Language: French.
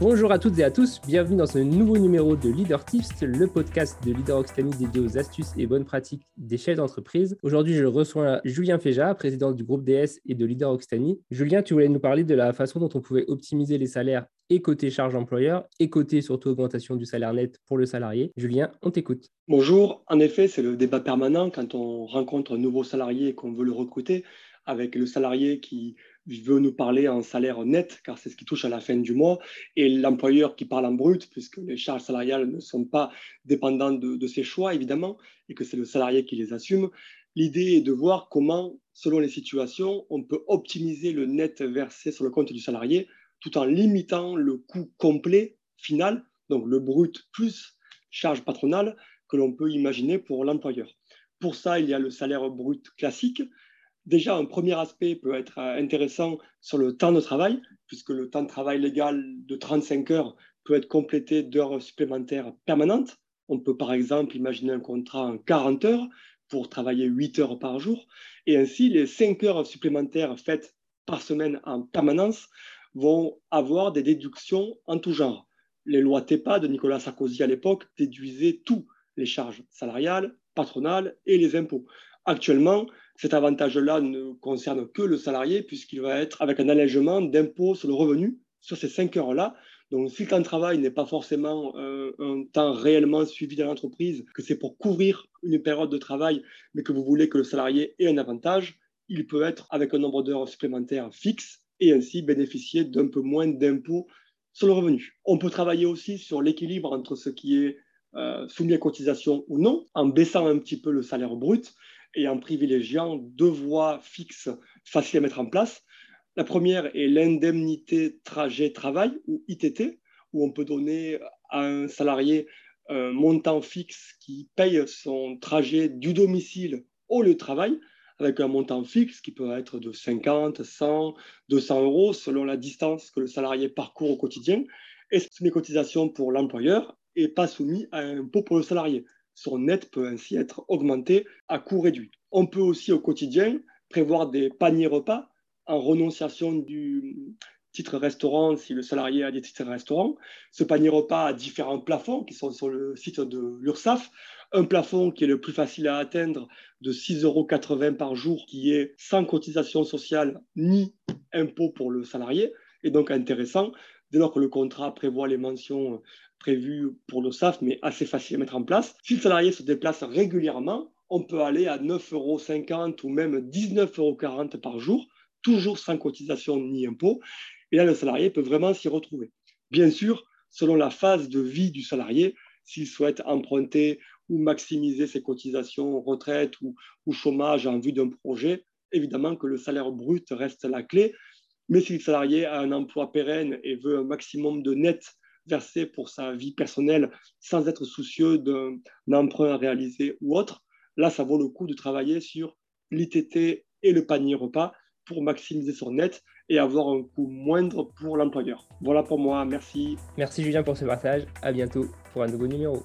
Bonjour à toutes et à tous, bienvenue dans ce nouveau numéro de Leader Tips, le podcast de Leader dédié aux astuces et bonnes pratiques des chefs d'entreprise. Aujourd'hui, je reçois Julien Féja, président du groupe DS et de Leader Occitanie. Julien, tu voulais nous parler de la façon dont on pouvait optimiser les salaires et côté charge employeur et côté surtout augmentation du salaire net pour le salarié. Julien, on t'écoute. Bonjour, en effet, c'est le débat permanent quand on rencontre un nouveau salarié et qu'on veut le recruter avec le salarié qui veut nous parler en salaire net, car c'est ce qui touche à la fin du mois, et l'employeur qui parle en brut, puisque les charges salariales ne sont pas dépendantes de, ses choix, évidemment, et que c'est le salarié qui les assume. L'idée est de voir comment, selon les situations, on peut optimiser le net versé sur le compte du salarié, tout en limitant le coût complet final, donc le brut plus charge patronale, que l'on peut imaginer pour l'employeur. Pour ça, il y a le salaire brut classique, Déjà, un premier aspect peut être euh, intéressant sur le temps de travail, puisque le temps de travail légal de 35 heures peut être complété d'heures supplémentaires permanentes. On peut par exemple imaginer un contrat en 40 heures pour travailler 8 heures par jour. Et ainsi, les 5 heures supplémentaires faites par semaine en permanence vont avoir des déductions en tout genre. Les lois TEPA de Nicolas Sarkozy à l'époque déduisaient tout, les charges salariales, patronales et les impôts. Actuellement, cet avantage-là ne concerne que le salarié puisqu'il va être avec un allègement d'impôt sur le revenu sur ces cinq heures-là. Donc, si le temps de travail n'est pas forcément euh, un temps réellement suivi dans l'entreprise, que c'est pour couvrir une période de travail, mais que vous voulez que le salarié ait un avantage, il peut être avec un nombre d'heures supplémentaires fixe et ainsi bénéficier d'un peu moins d'impôt sur le revenu. On peut travailler aussi sur l'équilibre entre ce qui est euh, soumis à cotisation ou non, en baissant un petit peu le salaire brut et en privilégiant deux voies fixes faciles à mettre en place. La première est l'indemnité trajet-travail, ou ITT, où on peut donner à un salarié un montant fixe qui paye son trajet du domicile au lieu de travail, avec un montant fixe qui peut être de 50, 100, 200 euros selon la distance que le salarié parcourt au quotidien, et c'est une cotisation pour l'employeur et pas soumis à un impôt pour le salarié son net peut ainsi être augmenté à coût réduit. On peut aussi au quotidien prévoir des paniers repas en renonciation du titre restaurant si le salarié a des titres restaurants. Ce panier repas a différents plafonds qui sont sur le site de l'URSSAF. Un plafond qui est le plus facile à atteindre de 6,80 euros par jour, qui est sans cotisation sociale ni impôt pour le salarié, et donc intéressant dès lors que le contrat prévoit les mentions prévues pour le SAF, mais assez facile à mettre en place. Si le salarié se déplace régulièrement, on peut aller à 9,50 euros ou même 19,40 euros par jour, toujours sans cotisation ni impôt. Et là, le salarié peut vraiment s'y retrouver. Bien sûr, selon la phase de vie du salarié, s'il souhaite emprunter ou maximiser ses cotisations retraite ou chômage en vue d'un projet, évidemment que le salaire brut reste la clé. Mais si le salarié a un emploi pérenne et veut un maximum de net versé pour sa vie personnelle sans être soucieux d'un emprunt à réaliser ou autre, là, ça vaut le coup de travailler sur l'ITT et le panier repas pour maximiser son net et avoir un coût moindre pour l'employeur. Voilà pour moi, merci. Merci Julien pour ce partage, à bientôt pour un nouveau numéro.